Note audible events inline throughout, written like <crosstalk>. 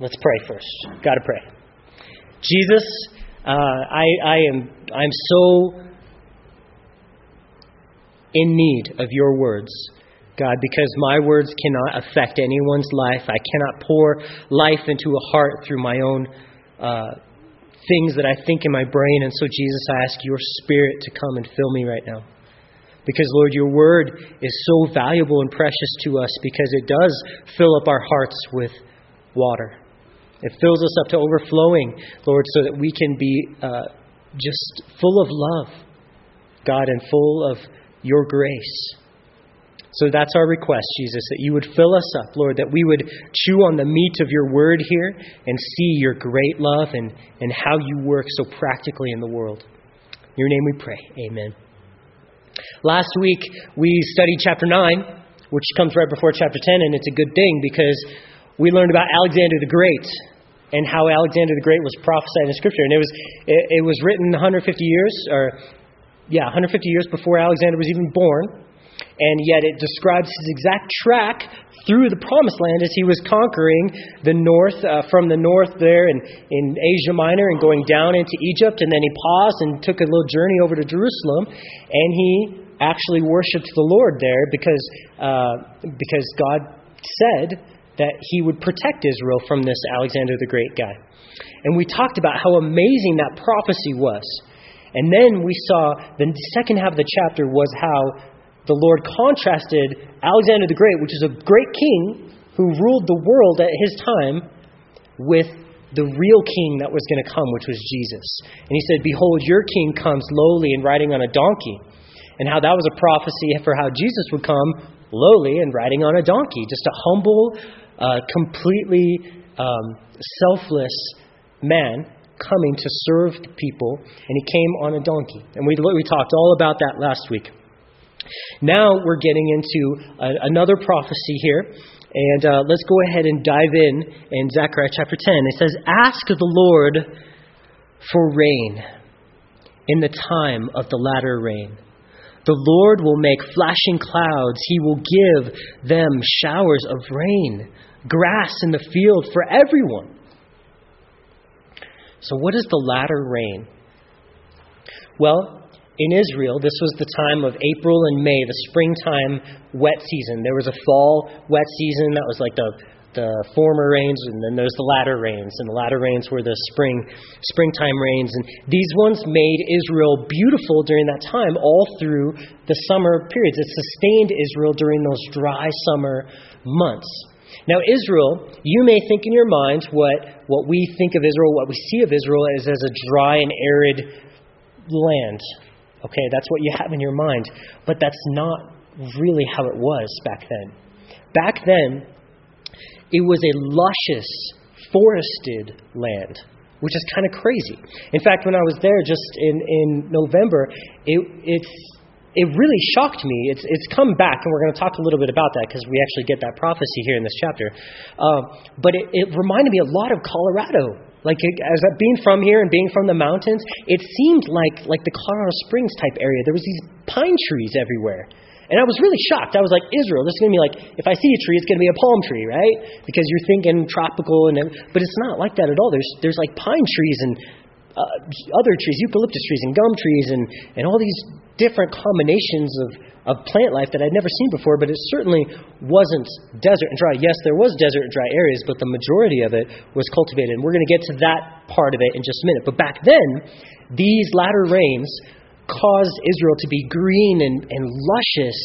Let's pray first. Got to pray. Jesus, uh, I, I am I'm so in need of your words, God, because my words cannot affect anyone's life. I cannot pour life into a heart through my own uh, things that I think in my brain. And so, Jesus, I ask your Spirit to come and fill me right now. Because, Lord, your word is so valuable and precious to us because it does fill up our hearts with water. It fills us up to overflowing, Lord, so that we can be uh, just full of love, God, and full of your grace. So that's our request, Jesus, that you would fill us up, Lord, that we would chew on the meat of your word here and see your great love and, and how you work so practically in the world. In your name we pray. Amen. Last week we studied chapter 9, which comes right before chapter 10, and it's a good thing because we learned about Alexander the Great and how Alexander the Great was prophesied in Scripture. And it was, it, it was written 150 years, or yeah, 150 years before Alexander was even born. And yet it describes his exact track through the promised land as he was conquering the north, uh, from the north there in, in Asia Minor and going down into Egypt. And then he paused and took a little journey over to Jerusalem. And he actually worshiped the Lord there because, uh, because God said that he would protect Israel from this Alexander the Great guy. And we talked about how amazing that prophecy was. And then we saw the second half of the chapter was how the Lord contrasted Alexander the Great, which is a great king who ruled the world at his time, with the real king that was going to come, which was Jesus. And he said, Behold, your king comes lowly and riding on a donkey. And how that was a prophecy for how Jesus would come lowly and riding on a donkey, just a humble, a completely um, selfless man coming to serve the people, and he came on a donkey. And we, we talked all about that last week. Now we're getting into a, another prophecy here, and uh, let's go ahead and dive in in Zechariah chapter 10. It says, Ask the Lord for rain in the time of the latter rain. The Lord will make flashing clouds. He will give them showers of rain grass in the field for everyone. So, what is the latter rain? Well, in Israel, this was the time of April and May, the springtime wet season. There was a fall wet season that was like the, the former rains, and then there's the latter rains, and the latter rains were the spring springtime rains. And these ones made Israel beautiful during that time, all through the summer periods. It sustained Israel during those dry summer months. Now, Israel, you may think in your mind what, what we think of Israel, what we see of Israel is as a dry and arid land. Okay, that's what you have in your mind. But that's not really how it was back then. Back then, it was a luscious, forested land, which is kind of crazy. In fact, when I was there just in, in November, it, it's it really shocked me. It's, it's come back, and we're going to talk a little bit about that because we actually get that prophecy here in this chapter. Uh, but it, it reminded me a lot of Colorado. Like as being from here and being from the mountains, it seemed like like the Colorado Springs type area. There was these pine trees everywhere. And I was really shocked. I was like, Israel, this is going to be like, if I see a tree, it's going to be a palm tree, right? Because you're thinking tropical, and but it's not like that at all. There's, there's like pine trees and uh, other trees, eucalyptus trees and gum trees, and, and all these different combinations of, of plant life that I'd never seen before, but it certainly wasn't desert and dry. Yes, there was desert and dry areas, but the majority of it was cultivated. And we're going to get to that part of it in just a minute. But back then, these latter rains caused Israel to be green and, and luscious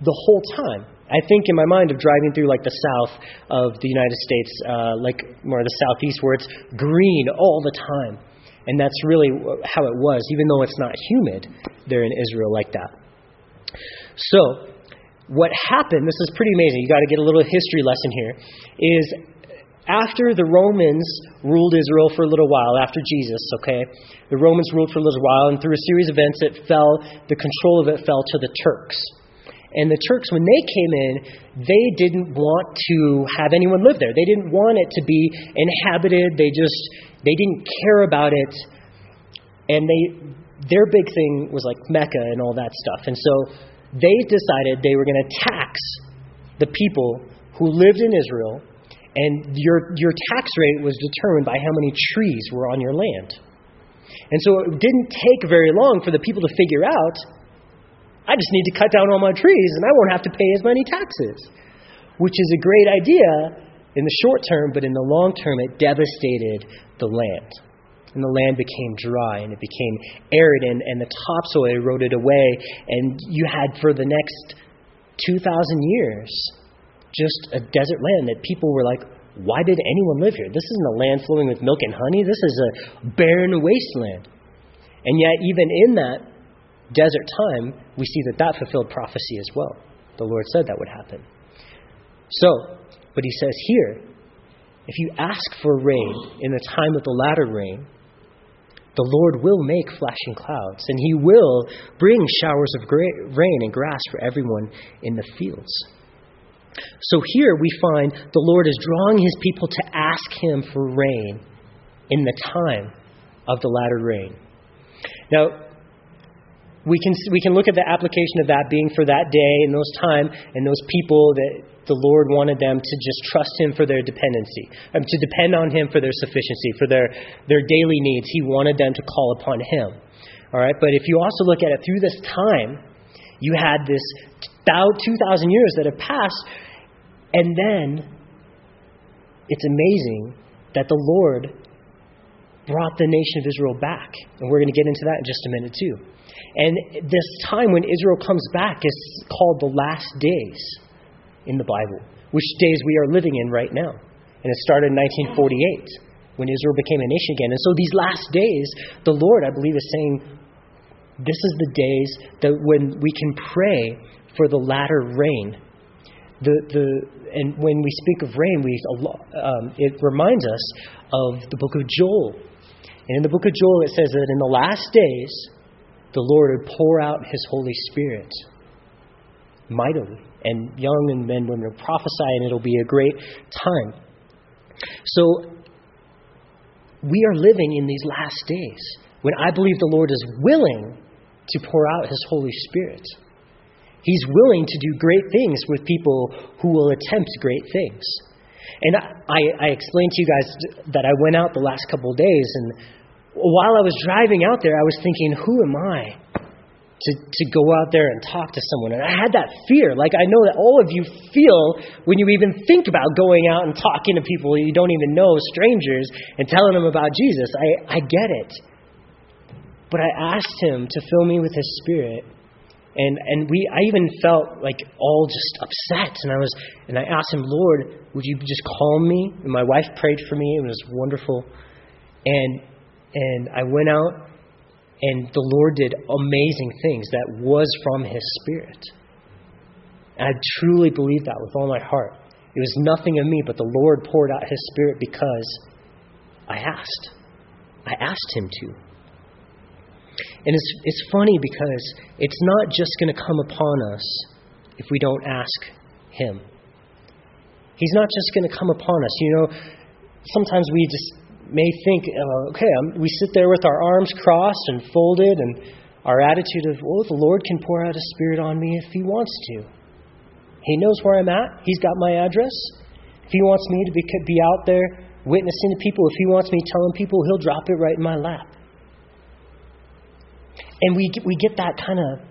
the whole time. I think in my mind of driving through like the south of the United States, uh, like more the southeast, where it's green all the time. And that's really how it was, even though it's not humid there in Israel like that. So, what happened, this is pretty amazing, you got to get a little history lesson here, is after the Romans ruled Israel for a little while, after Jesus, okay, the Romans ruled for a little while, and through a series of events, it fell, the control of it fell to the Turks. And the Turks, when they came in, they didn't want to have anyone live there. They didn't want it to be inhabited. They just they didn't care about it. And they their big thing was like Mecca and all that stuff. And so they decided they were going to tax the people who lived in Israel and your, your tax rate was determined by how many trees were on your land. And so it didn't take very long for the people to figure out I just need to cut down all my trees and I won't have to pay as many taxes, which is a great idea in the short term, but in the long term, it devastated the land. And the land became dry and it became arid, and, and the topsoil eroded away. And you had for the next 2,000 years just a desert land that people were like, why did anyone live here? This isn't a land flowing with milk and honey. This is a barren wasteland. And yet, even in that desert time, we see that that fulfilled prophecy as well. The Lord said that would happen. So, but he says here, if you ask for rain in the time of the latter rain, the Lord will make flashing clouds, and he will bring showers of rain and grass for everyone in the fields. So here we find the Lord is drawing his people to ask him for rain in the time of the latter rain. Now, we can, we can look at the application of that being for that day and those time and those people that the Lord wanted them to just trust Him for their dependency, um, to depend on Him for their sufficiency, for their, their daily needs. He wanted them to call upon Him. All right, but if you also look at it through this time, you had this about 2,000 years that have passed, and then it's amazing that the Lord brought the nation of Israel back. And we're going to get into that in just a minute, too. And this time when Israel comes back is called the last days in the Bible, which days we are living in right now. And it started in 1948 when Israel became a nation again. And so these last days, the Lord, I believe, is saying, this is the days that when we can pray for the latter rain. The, the, and when we speak of rain, we, um, it reminds us of the book of Joel. And in the book of Joel, it says that in the last days, the Lord would pour out his Holy Spirit mightily. And young and men women will prophesy, and it'll be a great time. So, we are living in these last days when I believe the Lord is willing to pour out his Holy Spirit. He's willing to do great things with people who will attempt great things. And I, I explained to you guys that I went out the last couple of days, and while I was driving out there, I was thinking, who am I to, to go out there and talk to someone? And I had that fear. Like, I know that all of you feel when you even think about going out and talking to people you don't even know, strangers, and telling them about Jesus. I, I get it. But I asked him to fill me with his spirit. And, and we, I even felt like all just upset. And I, was, and I asked him, Lord, would you just calm me? And my wife prayed for me. It was wonderful. And and I went out, and the Lord did amazing things that was from His Spirit. And I truly believe that with all my heart. It was nothing of me, but the Lord poured out His Spirit because I asked. I asked Him to. And it's, it's funny because it's not just going to come upon us if we don't ask Him. He's not just going to come upon us. You know, sometimes we just may think, uh, okay, um, we sit there with our arms crossed and folded, and our attitude of, oh, the Lord can pour out a Spirit on me if He wants to. He knows where I'm at, He's got my address. If He wants me to be, be out there witnessing to people, if He wants me telling people, He'll drop it right in my lap. And we, we get that kind of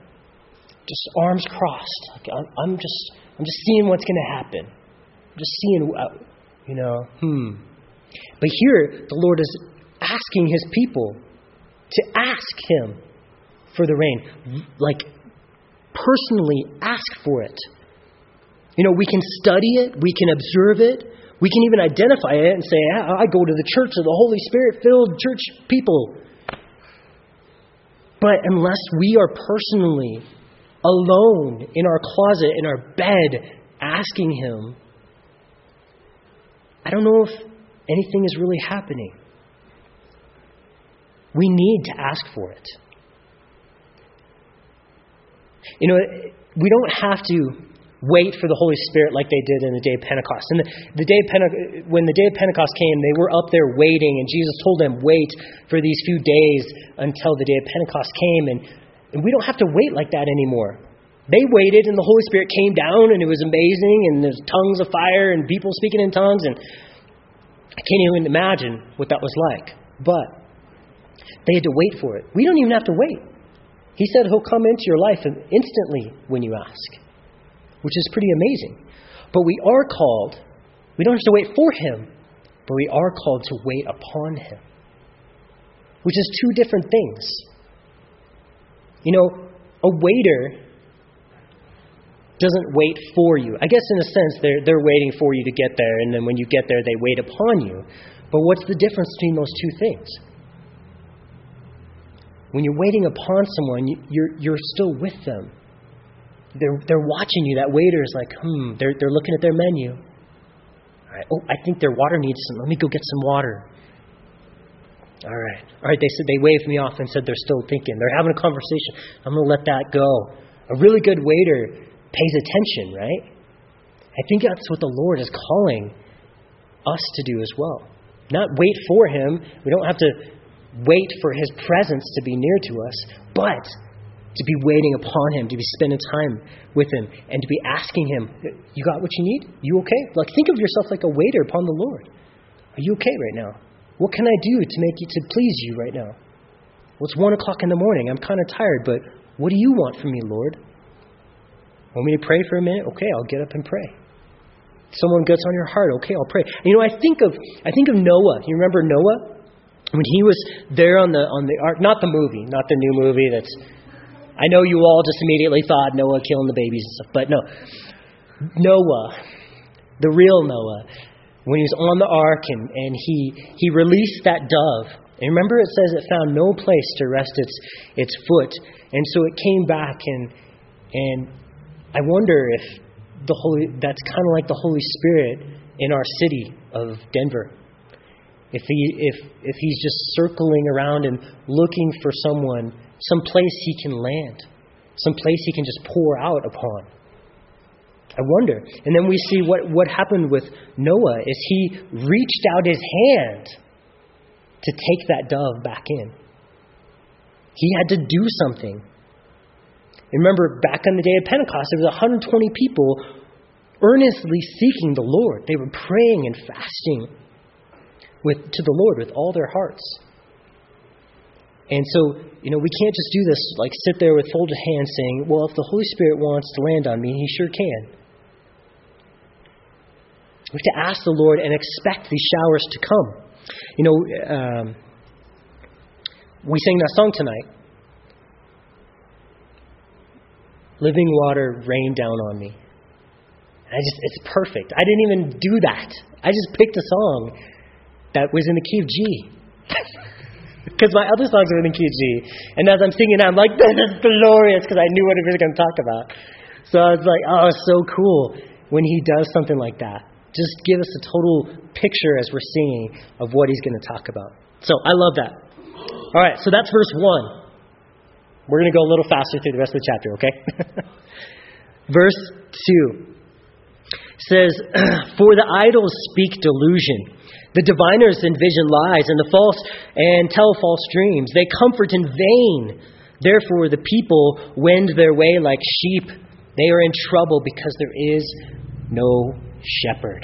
just arms crossed. Like I'm just, I'm just seeing what's going to happen. I'm just seeing, uh, you know, hmm. But here, the Lord is asking his people to ask him for the rain. Like, personally ask for it. You know, we can study it, we can observe it, we can even identify it and say, I go to the church of the Holy Spirit filled church people. But unless we are personally alone in our closet, in our bed, asking Him, I don't know if anything is really happening. We need to ask for it. You know, we don't have to wait for the Holy Spirit like they did in the day of Pentecost. And the, the day of Pente- when the day of Pentecost came, they were up there waiting, and Jesus told them, "Wait for these few days until the day of Pentecost came." And, and we don't have to wait like that anymore. They waited, and the Holy Spirit came down, and it was amazing, and there's tongues of fire and people speaking in tongues, and I can't even imagine what that was like. But they had to wait for it. We don't even have to wait. He said He'll come into your life instantly when you ask, which is pretty amazing. But we are called, we don't have to wait for Him, but we are called to wait upon Him, which is two different things. You know, a waiter doesn't wait for you. I guess in a sense they're they're waiting for you to get there and then when you get there they wait upon you. But what's the difference between those two things? When you're waiting upon someone, you're you're still with them. They're they're watching you. That waiter is like, "Hmm, they're they're looking at their menu." Oh, I think their water needs some. Let me go get some water. All right. All right, they said they waved me off and said they're still thinking. They're having a conversation. I'm going to let that go. A really good waiter pays attention, right? I think that's what the Lord is calling us to do as well. Not wait for Him. We don't have to wait for His presence to be near to us, but to be waiting upon Him, to be spending time with Him, and to be asking Him, You got what you need? You okay? Like, think of yourself like a waiter upon the Lord. Are you okay right now? What can I do to make you, to please you right now? Well, it's one o'clock in the morning. I'm kind of tired, but what do you want from me, Lord? Want me to pray for a minute? Okay, I'll get up and pray. Someone gets on your heart. Okay, I'll pray. You know, I think of I think of Noah. You remember Noah when he was there on the on the ark? Not the movie, not the new movie. That's I know you all just immediately thought Noah killing the babies and stuff, but no, Noah, the real Noah, when he was on the ark and and he he released that dove. And remember, it says it found no place to rest its its foot, and so it came back and and I wonder if the Holy that's kind of like the Holy Spirit in our city of Denver. If he if if he's just circling around and looking for someone, some place he can land, some place he can just pour out upon. I wonder. And then we see what, what happened with Noah is he reached out his hand to take that dove back in. He had to do something. Remember, back in the day of Pentecost, there was 120 people earnestly seeking the Lord. They were praying and fasting with, to the Lord with all their hearts. And so, you know, we can't just do this, like sit there with folded hands saying, well, if the Holy Spirit wants to land on me, He sure can. We have to ask the Lord and expect these showers to come. You know, um, we sang that song tonight. Living water rained down on me. I just, it's perfect. I didn't even do that. I just picked a song that was in the key of G. <laughs> Because my other songs are in the key of G. And as I'm singing, I'm like, this is glorious because I knew what he was going to talk about. So I was like, oh, it's so cool when he does something like that. Just give us a total picture as we're singing of what he's going to talk about. So I love that. All right, so that's verse 1. We're going to go a little faster through the rest of the chapter, okay? <laughs> Verse 2 says, <clears throat> For the idols speak delusion. The diviners envision lies, and the false and tell false dreams. They comfort in vain. Therefore, the people wend their way like sheep. They are in trouble because there is no shepherd.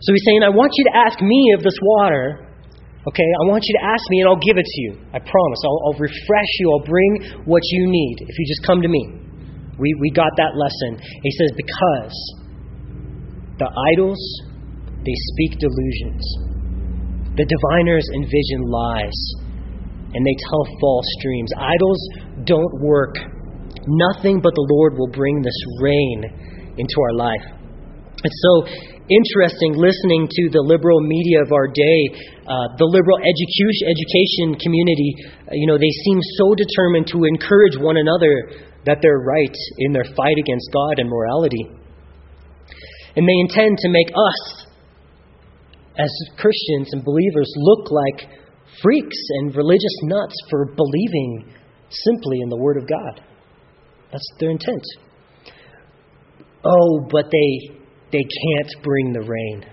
So he's saying, I want you to ask me of this water Okay, I want you to ask me and I'll give it to you. I promise. I'll, I'll, refresh you. I'll bring what you need if you just come to me. We, we got that lesson. He says, Because the idols, they speak delusions. The diviners envision lies and they tell false dreams. Idols don't work. Nothing but the Lord will bring this rain into our life. And so interesting listening to the liberal media of our day, uh, the liberal education, community. Uh, you know, they seem so determined to encourage one another that they're right in their fight against God and morality. And they intend to make us, as Christians and believers, look like freaks and religious nuts for believing simply in the Word of God. That's their intent. Oh, but they they can't bring the rain.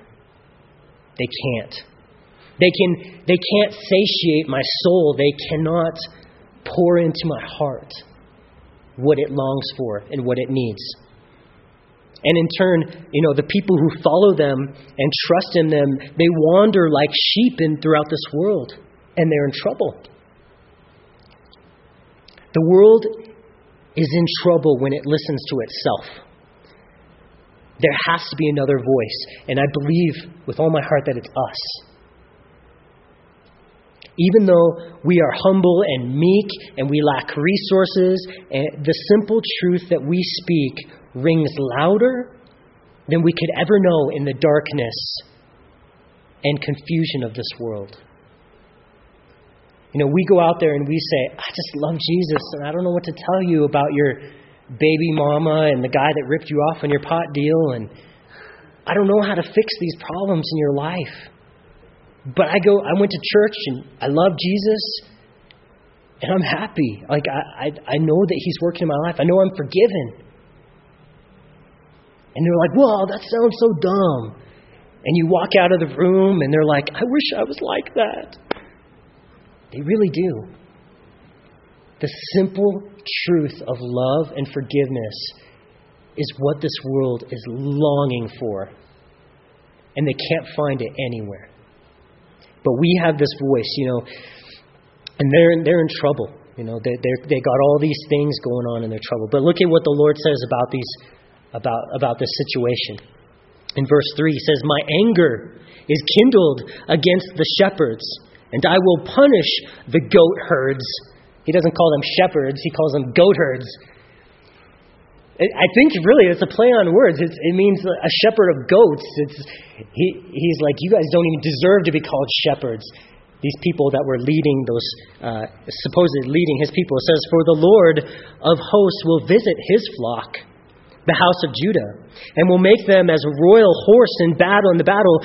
They can't. They, can, they can't satiate my soul. They cannot pour into my heart. what it longs for and what it needs. And in turn, you know, the people who follow them and trust in them, they wander like sheep in throughout this world, and they're in trouble. The world is in trouble when it listens to itself. There has to be another voice, and I believe with all my heart that it's us. Even though we are humble and meek and we lack resources, the simple truth that we speak rings louder than we could ever know in the darkness and confusion of this world. You know, we go out there and we say, I just love Jesus, and I don't know what to tell you about your baby mama and the guy that ripped you off on your pot deal, and I don't know how to fix these problems in your life. But I go, I went to church and I love Jesus, and I'm happy. Like I, I, I know that He's working in my life. I know I'm forgiven. And they're like, "Whoa, that sounds so dumb." And you walk out of the room, and they're like, "I wish I was like that." They really do. The simple truth of love and forgiveness is what this world is longing for, and they can't find it anywhere. But we have this voice, you know, and they're they're in trouble. You know, they they got all these things going on in their trouble. But look at what the Lord says about these about about this situation. In verse three, he says, "My anger is kindled against the shepherds, and I will punish the goat herds." He doesn't call them shepherds; he calls them goat herds. I think really it's a play on words. It's, it means a shepherd of goats. It's, he, he's like, you guys don't even deserve to be called shepherds. These people that were leading those, uh, supposed leading his people. It says, For the Lord of hosts will visit his flock, the house of Judah, and will make them as a royal horse in battle. In the battle,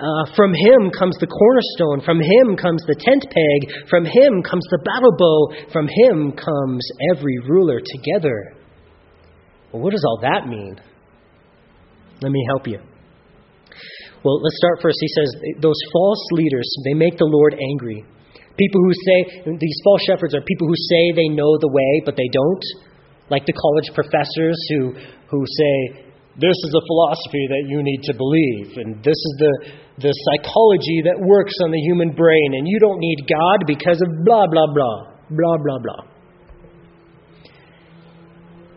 uh, from him comes the cornerstone. From him comes the tent peg. From him comes the battle bow. From him comes every ruler together. Well, what does all that mean? Let me help you. Well, let's start first. He says, Those false leaders, they make the Lord angry. People who say, these false shepherds are people who say they know the way, but they don't. Like the college professors who, who say, this is a philosophy that you need to believe, and this is the, the psychology that works on the human brain, and you don't need God because of blah, blah, blah, blah, blah, blah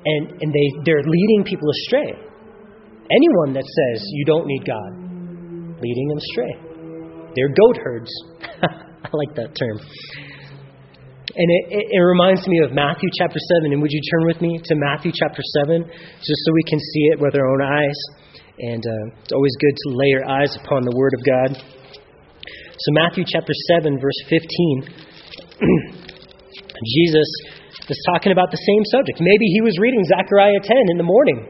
and, and they, they're leading people astray. Anyone that says you don't need God, leading them astray. They're goat herds. <laughs> I like that term. And it, it, it, reminds me of Matthew chapter 7. And would you turn with me to Matthew chapter 7, just so we can see it with our own eyes? And uh, it's always good to lay your eyes upon the Word of God. So, Matthew chapter 7, verse 15. <clears throat> Jesus is talking about the same subject. Maybe he was reading Zechariah 10 in the morning.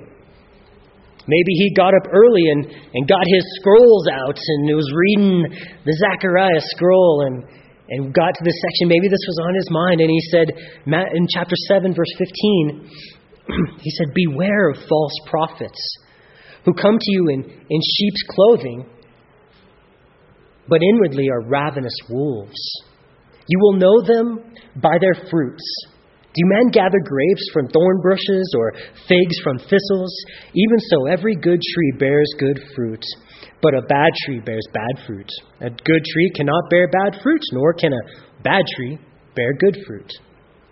Maybe he got up early and, and got his scrolls out and was reading the Zechariah scroll and, and got to this section. Maybe this was on his mind. And he said, in chapter 7, verse 15, <clears throat> he said, Beware of false prophets who come to you in, in sheep's clothing, but inwardly are ravenous wolves. You will know them by their fruits. Do men gather grapes from thorn bushes or figs from thistles? Even so, every good tree bears good fruit, but a bad tree bears bad fruit. A good tree cannot bear bad fruit, nor can a bad tree bear good fruit.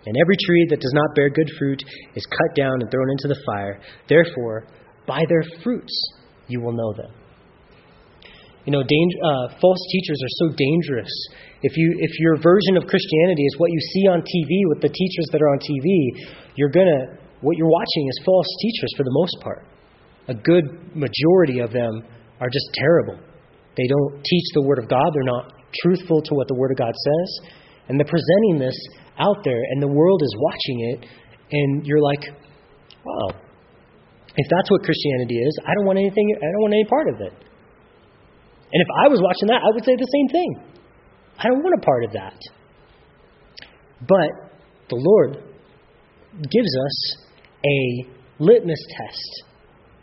And every tree that does not bear good fruit is cut down and thrown into the fire. Therefore, by their fruits you will know them. You know, uh, false teachers are so dangerous if, you, if your version of Christianity is what you see on TV with the teachers that are on TV, you're gonna, what you're watching is false teachers for the most part. A good majority of them are just terrible. They don't teach the Word of God, they're not truthful to what the Word of God says, and they're presenting this out there, and the world is watching it, and you're like, wow, if that's what Christianity is, I don't want anything, I don't want any part of it. And if I was watching that, I would say the same thing. I don't want a part of that. But the Lord gives us a litmus test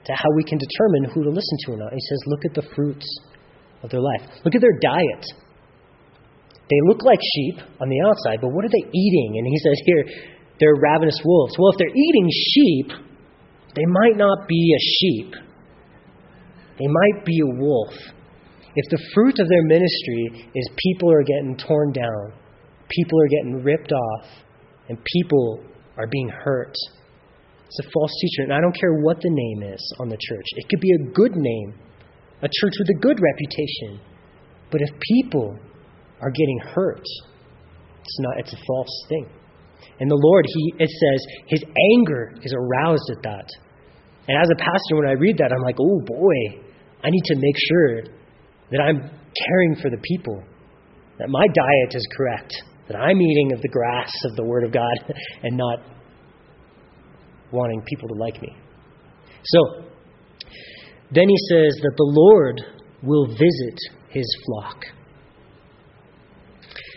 to how we can determine who to listen to or not. He says, Look at the fruits of their life, look at their diet. They look like sheep on the outside, but what are they eating? And he says here, they're ravenous wolves. Well, if they're eating sheep, they might not be a sheep, they might be a wolf. If the fruit of their ministry is people are getting torn down, people are getting ripped off, and people are being hurt, it's a false teacher. And I don't care what the name is on the church, it could be a good name, a church with a good reputation. But if people are getting hurt, it's not it's a false thing. And the Lord, he it says, his anger is aroused at that. And as a pastor, when I read that, I'm like, oh boy, I need to make sure that I'm caring for the people, that my diet is correct, that I'm eating of the grass of the Word of God <laughs> and not wanting people to like me. So, then he says that the Lord will visit his flock.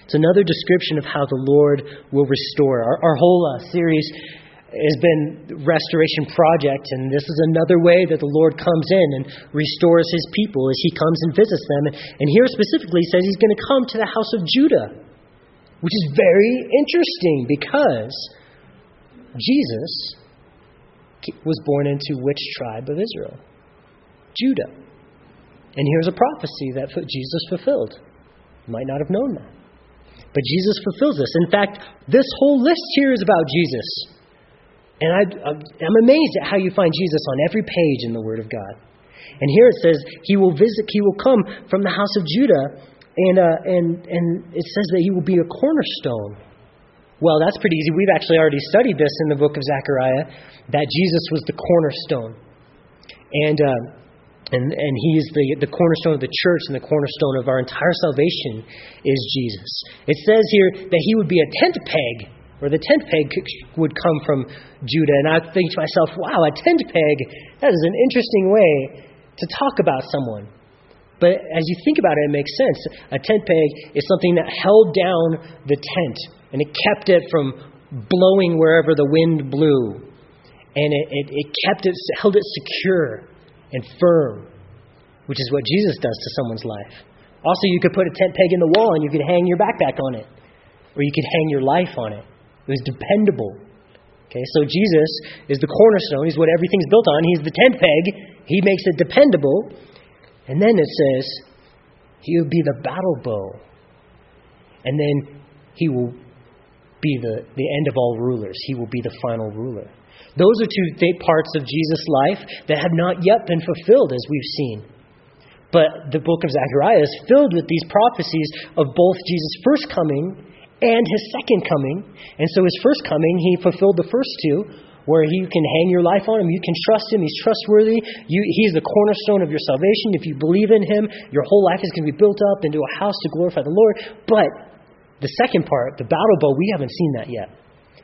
It's another description of how the Lord will restore. Our, our whole uh, series has been restoration project and this is another way that the lord comes in and restores his people as he comes and visits them and here specifically says he's going to come to the house of judah which is very interesting because jesus was born into which tribe of israel? Judah. And here's a prophecy that jesus fulfilled. You might not have known that. But jesus fulfills this. In fact this whole list here is about jesus. And I, I'm amazed at how you find Jesus on every page in the Word of God. And here it says, He will visit, He will come from the house of Judah, and, uh, and, and it says that He will be a cornerstone. Well, that's pretty easy. We've actually already studied this in the book of Zechariah, that Jesus was the cornerstone. And, uh, and, and He is the, the cornerstone of the church, and the cornerstone of our entire salvation is Jesus. It says here that He would be a tent peg or the tent peg would come from Judah. And I think to myself, wow, a tent peg, that is an interesting way to talk about someone. But as you think about it, it makes sense. A tent peg is something that held down the tent and it kept it from blowing wherever the wind blew. And it, it, it kept it, held it secure and firm, which is what Jesus does to someone's life. Also, you could put a tent peg in the wall and you could hang your backpack on it, or you could hang your life on it. It was dependable. Okay, so Jesus is the cornerstone. He's what everything's built on. He's the tent peg. He makes it dependable. And then it says, He will be the battle bow. And then He will be the, the end of all rulers. He will be the final ruler. Those are two th- parts of Jesus' life that have not yet been fulfilled, as we've seen. But the book of Zechariah is filled with these prophecies of both Jesus' first coming and his second coming. And so his first coming, he fulfilled the first two, where you can hang your life on him, you can trust him, he's trustworthy. You, he's the cornerstone of your salvation. If you believe in him, your whole life is going to be built up into a house to glorify the Lord. But the second part, the battle bow, we haven't seen that yet.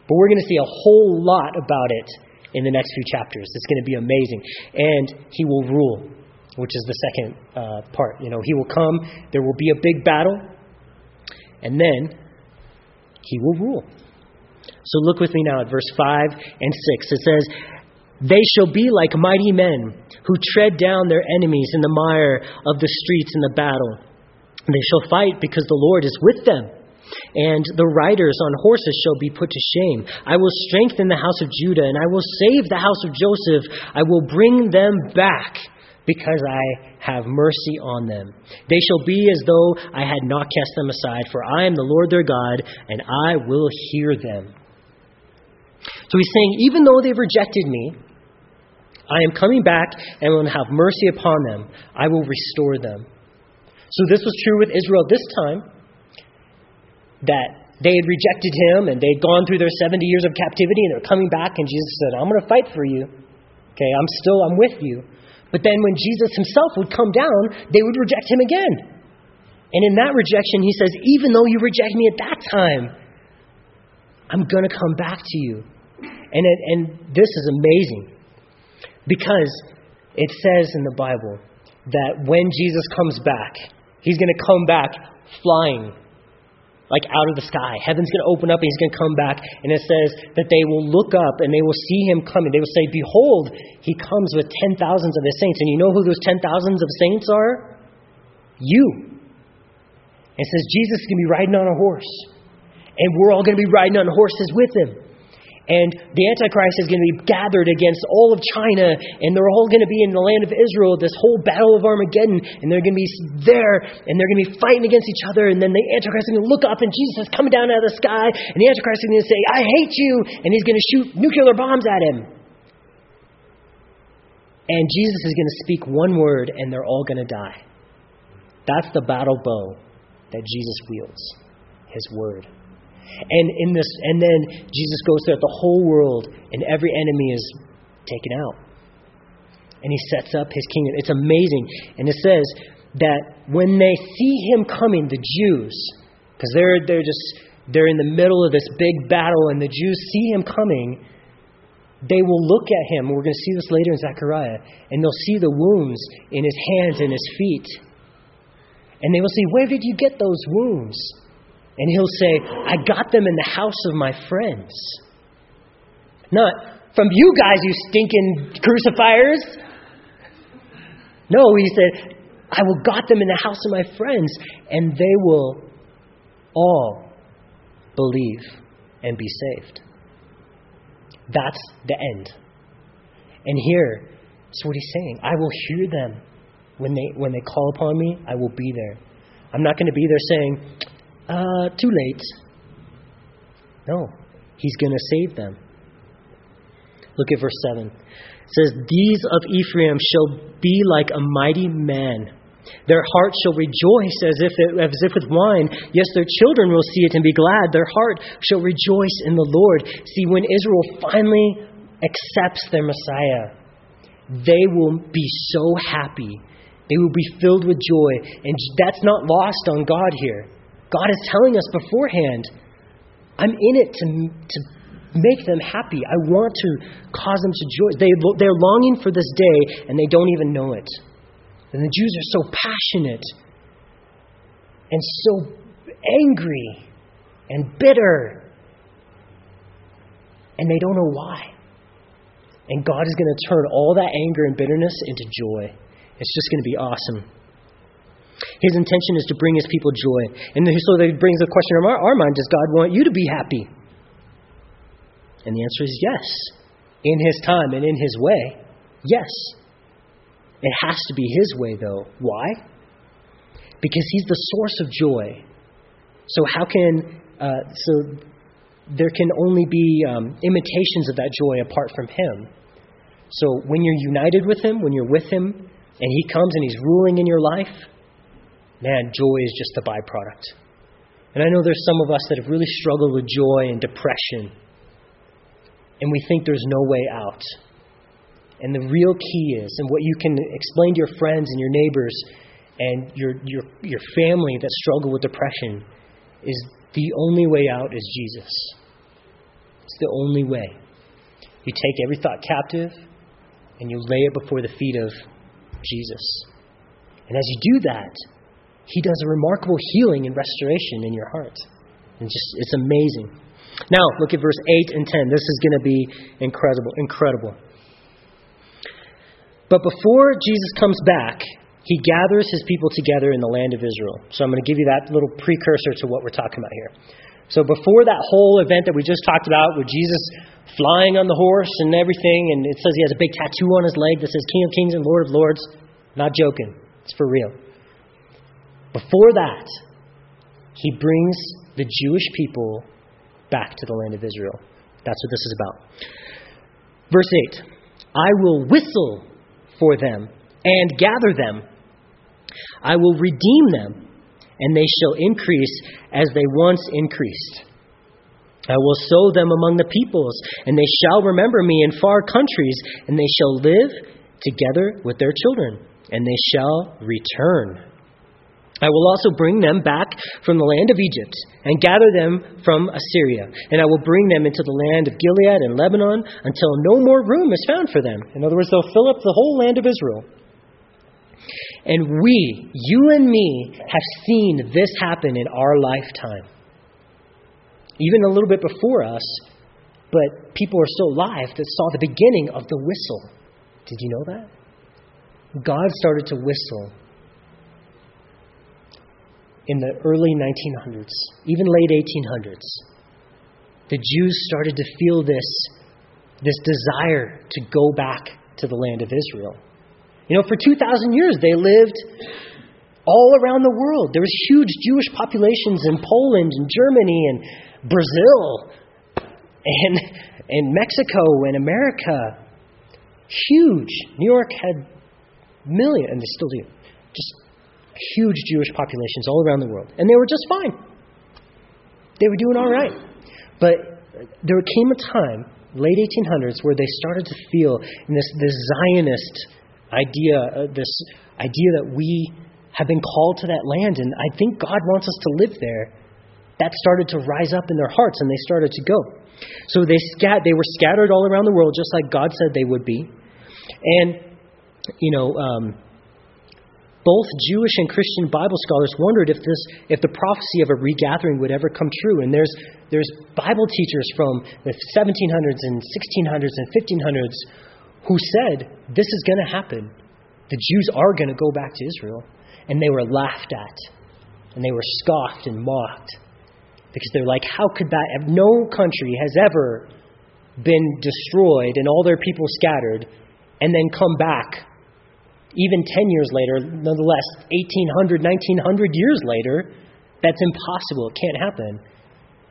But we're going to see a whole lot about it in the next few chapters. It's going to be amazing. And he will rule, which is the second uh, part. You know, he will come, there will be a big battle, and then he will rule. So look with me now at verse 5 and 6. It says, They shall be like mighty men who tread down their enemies in the mire of the streets in the battle. They shall fight because the Lord is with them. And the riders on horses shall be put to shame. I will strengthen the house of Judah, and I will save the house of Joseph. I will bring them back because I have mercy on them. They shall be as though I had not cast them aside, for I am the Lord their God, and I will hear them. So he's saying, even though they've rejected me, I am coming back and will have mercy upon them. I will restore them. So this was true with Israel this time, that they had rejected him and they had gone through their 70 years of captivity and they're coming back, and Jesus said, I'm going to fight for you. Okay, I'm still, I'm with you. But then when Jesus himself would come down, they would reject him again. And in that rejection, he says, Even though you reject me at that time, I'm going to come back to you. And, it, and this is amazing because it says in the Bible that when Jesus comes back, he's going to come back flying like out of the sky. Heaven's going to open up and he's going to come back. And it says that they will look up and they will see him coming. They will say, Behold, he comes with ten thousands of his saints. And you know who those ten thousands of saints are? You. It says Jesus is going to be riding on a horse. And we're all going to be riding on horses with him. And the Antichrist is going to be gathered against all of China, and they're all going to be in the land of Israel, this whole battle of Armageddon, and they're going to be there, and they're going to be fighting against each other, and then the Antichrist is going to look up, and Jesus is coming down out of the sky, and the Antichrist is going to say, I hate you, and he's going to shoot nuclear bombs at him. And Jesus is going to speak one word, and they're all going to die. That's the battle bow that Jesus wields, his word. And in this, and then Jesus goes throughout the whole world, and every enemy is taken out. And he sets up his kingdom. It's amazing. And it says that when they see him coming, the Jews, because they're they're just they're in the middle of this big battle, and the Jews see him coming, they will look at him. We're going to see this later in Zechariah, and they'll see the wounds in his hands and his feet. And they will say, Where did you get those wounds? And he'll say, I got them in the house of my friends. Not from you guys, you stinking crucifiers. No, he said, I will got them in the house of my friends, and they will all believe and be saved. That's the end. And here is what he's saying. I will hear them when they when they call upon me. I will be there. I'm not going to be there saying, uh, too late. No, he's going to save them. Look at verse 7. It says, These of Ephraim shall be like a mighty man. Their heart shall rejoice as if, it, as if with wine. Yes, their children will see it and be glad. Their heart shall rejoice in the Lord. See, when Israel finally accepts their Messiah, they will be so happy. They will be filled with joy. And that's not lost on God here. God is telling us beforehand, I'm in it to, to make them happy. I want to cause them to joy. They, they're longing for this day, and they don't even know it. And the Jews are so passionate and so angry and bitter, and they don't know why. And God is going to turn all that anger and bitterness into joy. It's just going to be awesome. His intention is to bring his people joy. And so that brings the question our, our mind Does God want you to be happy? And the answer is yes. In his time and in his way, yes. It has to be his way, though. Why? Because he's the source of joy. So, how can, uh, so there can only be um, imitations of that joy apart from him. So, when you're united with him, when you're with him, and he comes and he's ruling in your life, man, joy is just a byproduct. And I know there's some of us that have really struggled with joy and depression, and we think there's no way out. And the real key is, and what you can explain to your friends and your neighbors and your, your, your family that struggle with depression, is the only way out is Jesus. It's the only way. You take every thought captive and you lay it before the feet of Jesus. And as you do that, he does a remarkable healing and restoration in your heart. And just it's amazing. Now, look at verse 8 and 10. This is going to be incredible, incredible. But before Jesus comes back, he gathers his people together in the land of Israel. So I'm going to give you that little precursor to what we're talking about here. So before that whole event that we just talked about with Jesus flying on the horse and everything, and it says he has a big tattoo on his leg that says King of Kings and Lord of Lords, not joking. It's for real. Before that, he brings the Jewish people back to the land of Israel. That's what this is about. Verse 8 I will whistle for them and gather them. I will redeem them, and they shall increase as they once increased. I will sow them among the peoples, and they shall remember me in far countries, and they shall live together with their children, and they shall return I will also bring them back from the land of Egypt and gather them from Assyria. And I will bring them into the land of Gilead and Lebanon until no more room is found for them. In other words, they'll fill up the whole land of Israel. And we, you and me, have seen this happen in our lifetime. Even a little bit before us, but people are still alive that saw the beginning of the whistle. Did you know that? God started to whistle in the early 1900s, even late 1800s. the Jews started to feel this, this desire to go back to the land of Israel. You know, for 2,000 years they lived all around the world. There was huge Jewish populations in Poland and Germany and Brazil and, and Mexico and America. Huge. New York had millions, and they still do. Just huge Jewish populations all around the world. And they were just fine. They were doing all right. But there came a time, late 1800s, where they started to feel this, this Zionist idea, uh, this idea that we have been called to that land, and I think God wants us to live there. That started to rise up in their hearts, and they started to go. So they scat, they were scattered all around the world, just like God said they would be. And you know, um, both Jewish and Christian Bible scholars wondered if this, if the prophecy of a regathering would ever come true. And there's there's Bible teachers from the 1700s and 1600s and 1500s who said this is going to happen. The Jews are going to go back to Israel, and they were laughed at, and they were scoffed and mocked because they're like, how could that? No country has ever been destroyed and all their people scattered, and then come back even 10 years later, nonetheless, 1800, 1900 years later, that's impossible. It can't happen.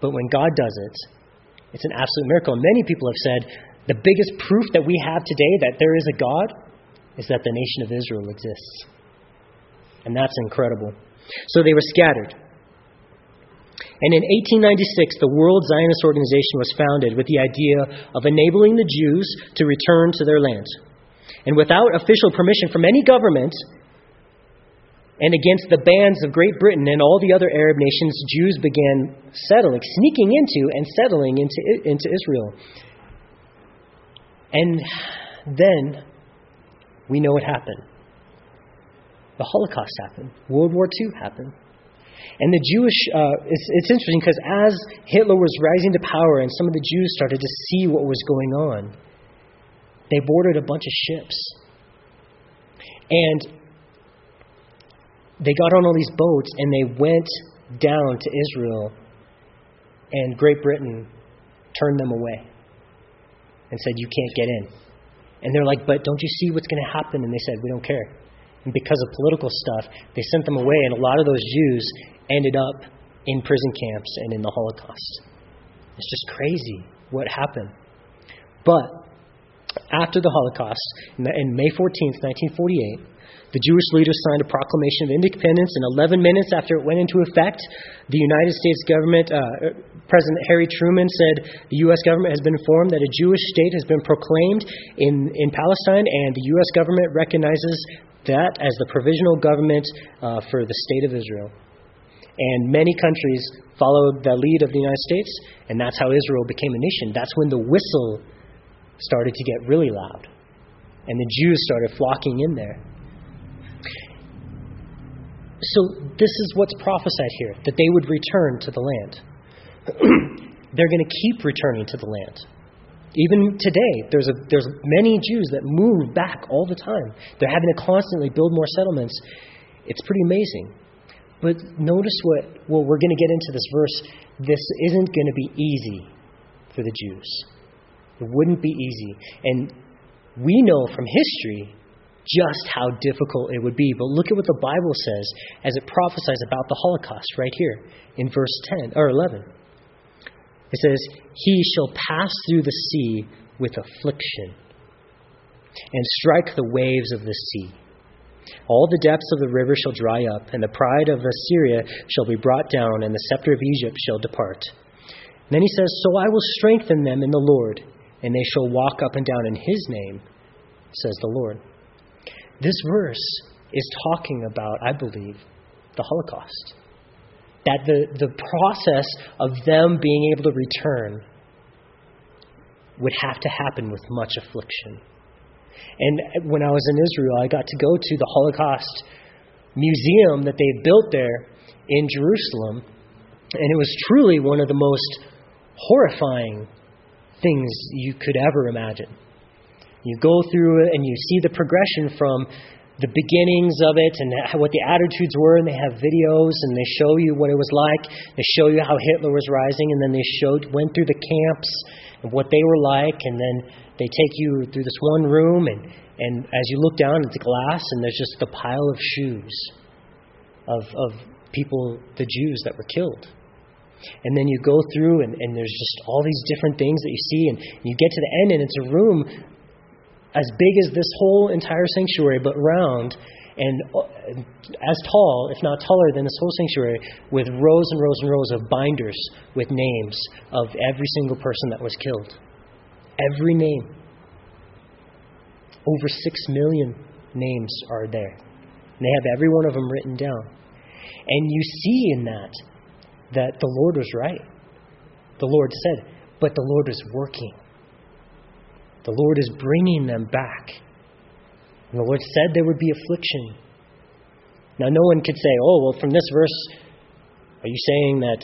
But when God does it, it's an absolute miracle. And many people have said the biggest proof that we have today that there is a God is that the nation of Israel exists. And that's incredible. So they were scattered. And in 1896, the World Zionist Organization was founded with the idea of enabling the Jews to return to their land and without official permission from any government, and against the bans of Great Britain and all the other Arab nations, Jews began settling, sneaking into and settling into, into Israel. And then we know what happened. The Holocaust happened. World War II happened. And the Jewish, uh, it's, it's interesting because as Hitler was rising to power and some of the Jews started to see what was going on, they boarded a bunch of ships. And they got on all these boats and they went down to Israel, and Great Britain turned them away and said, You can't get in. And they're like, But don't you see what's going to happen? And they said, We don't care. And because of political stuff, they sent them away, and a lot of those Jews ended up in prison camps and in the Holocaust. It's just crazy what happened. But after the Holocaust, in May 14, 1948, the Jewish leaders signed a proclamation of independence, and 11 minutes after it went into effect, the United States government, uh, President Harry Truman said the U.S. government has been informed that a Jewish state has been proclaimed in, in Palestine, and the U.S. government recognizes that as the provisional government uh, for the state of Israel. And many countries followed the lead of the United States, and that's how Israel became a nation. That's when the whistle started to get really loud. And the Jews started flocking in there. So, this is what's prophesied here that they would return to the land. <clears throat> They're going to keep returning to the land. Even today, there's, a, there's many Jews that move back all the time. They're having to constantly build more settlements. It's pretty amazing. But notice what, well, we're going to get into this verse. This isn't going to be easy for the Jews. It wouldn't be easy. And we know from history just how difficult it would be. But look at what the Bible says as it prophesies about the Holocaust right here in verse 10 or 11. It says, He shall pass through the sea with affliction and strike the waves of the sea. All the depths of the river shall dry up, and the pride of Assyria shall be brought down, and the scepter of Egypt shall depart. And then he says, So I will strengthen them in the Lord and they shall walk up and down in his name, says the Lord. This verse is talking about, I believe, the Holocaust. That the, the process of them being able to return would have to happen with much affliction. And when I was in Israel, I got to go to the Holocaust museum that they built there in Jerusalem. And it was truly one of the most horrifying things you could ever imagine. You go through it and you see the progression from the beginnings of it and what the attitudes were, and they have videos and they show you what it was like. They show you how Hitler was rising, and then they showed went through the camps and what they were like, and then they take you through this one room, and and as you look down the glass, and there's just the pile of shoes of of people, the Jews that were killed. And then you go through, and, and there's just all these different things that you see, and you get to the end, and it's a room as big as this whole entire sanctuary, but round and uh, as tall, if not taller than this whole sanctuary, with rows and rows and rows of binders with names of every single person that was killed. Every name. Over six million names are there. And they have every one of them written down. And you see in that that the Lord was right. The Lord said, but the Lord is working. The Lord is bringing them back. And the Lord said there would be affliction. Now, no one could say, oh, well, from this verse, are you saying that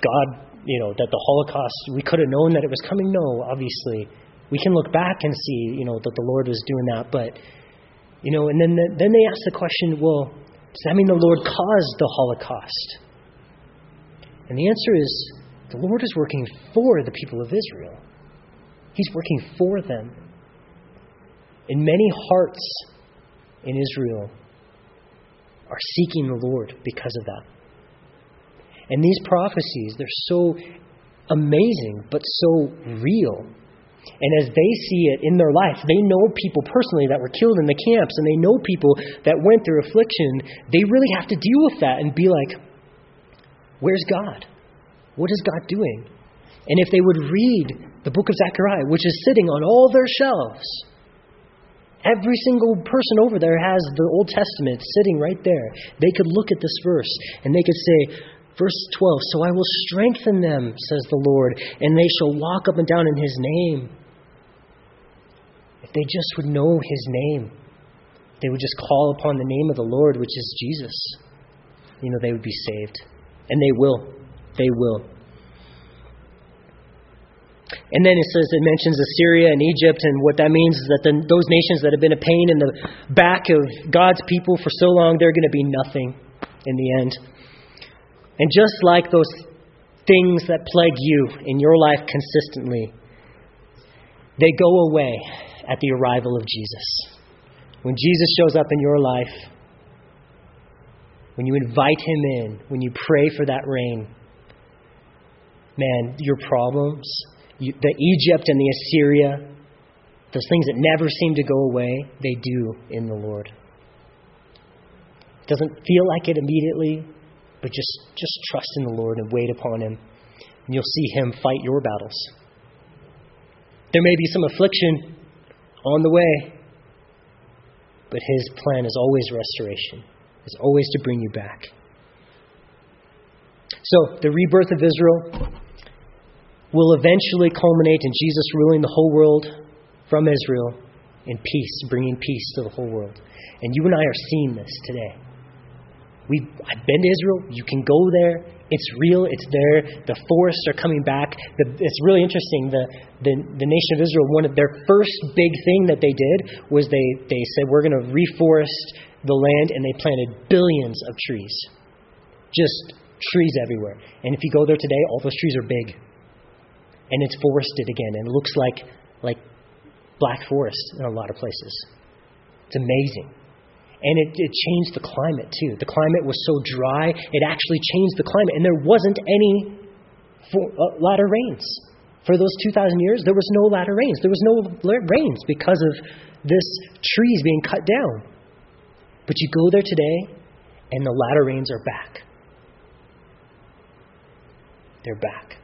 God, you know, that the Holocaust, we could have known that it was coming? No, obviously. We can look back and see, you know, that the Lord was doing that. But, you know, and then, then they ask the question, well, does that mean the Lord caused the Holocaust? And the answer is, the Lord is working for the people of Israel. He's working for them. And many hearts in Israel are seeking the Lord because of that. And these prophecies, they're so amazing, but so real. And as they see it in their life, they know people personally that were killed in the camps, and they know people that went through affliction. They really have to deal with that and be like, where's God? What is God doing? And if they would read the book of Zechariah, which is sitting on all their shelves. Every single person over there has the Old Testament sitting right there. They could look at this verse and they could say, verse 12, So I will strengthen them, says the Lord, and they shall walk up and down in His name. If they just would know His name, they would just call upon the name of the Lord, which is Jesus, you know, they would be saved. And they will. They will. And then it says it mentions Assyria and Egypt, and what that means is that the, those nations that have been a pain in the back of God's people for so long, they're going to be nothing in the end. And just like those things that plague you in your life consistently, they go away at the arrival of Jesus. When Jesus shows up in your life, when you invite him in, when you pray for that rain, man, your problems, the Egypt and the Assyria, those things that never seem to go away, they do in the Lord. It doesn't feel like it immediately, but just, just trust in the Lord and wait upon Him, and you'll see Him fight your battles. There may be some affliction on the way, but His plan is always restoration, is always to bring you back. So, the rebirth of Israel, will eventually culminate in Jesus ruling the whole world from Israel in peace, bringing peace to the whole world. And you and I are seeing this today. We, I've been to Israel. You can go there. It's real. It's there. The forests are coming back. The, it's really interesting. The, the, the nation of Israel, one of their first big thing that they did was they, they said, we're going to reforest the land, and they planted billions of trees. Just trees everywhere. And if you go there today, all those trees are big and it's forested again, and it looks like like black forest in a lot of places. It's amazing. And it, it changed the climate too. The climate was so dry, it actually changed the climate, and there wasn't any for, uh, latter rains. For those 2,000 years, there was no latter rains. There was no rains because of this trees being cut down. But you go there today, and the latter rains are back. They're back.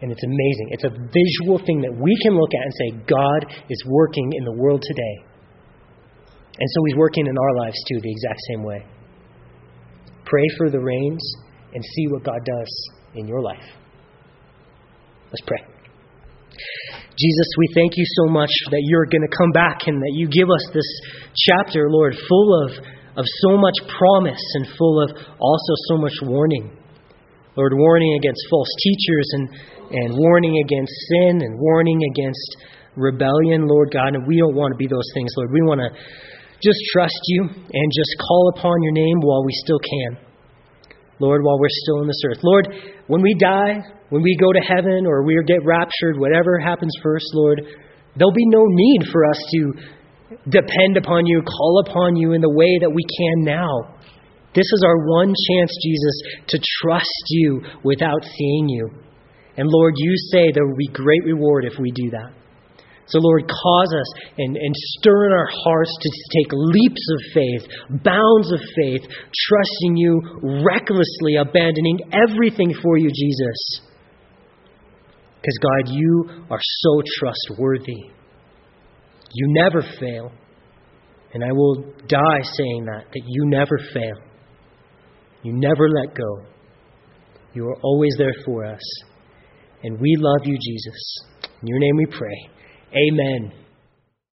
And it's amazing. It's a visual thing that we can look at and say, God is working in the world today. And so He's working in our lives too, the exact same way. Pray for the rains and see what God does in your life. Let's pray. Jesus, we thank you so much that you're going to come back and that you give us this chapter, Lord, full of, of so much promise and full of also so much warning. Lord, warning against false teachers and and warning against sin and warning against rebellion, Lord God. And we don't want to be those things, Lord. We want to just trust you and just call upon your name while we still can. Lord, while we're still on this earth. Lord, when we die, when we go to heaven or we get raptured, whatever happens first, Lord, there'll be no need for us to depend upon you, call upon you in the way that we can now. This is our one chance, Jesus, to trust you without seeing you. And Lord, you say there will be great reward if we do that. So, Lord, cause us and, and stir in our hearts to take leaps of faith, bounds of faith, trusting you recklessly, abandoning everything for you, Jesus. Because, God, you are so trustworthy. You never fail. And I will die saying that, that you never fail. You never let go. You are always there for us. And we love you, Jesus. In your name we pray. Amen.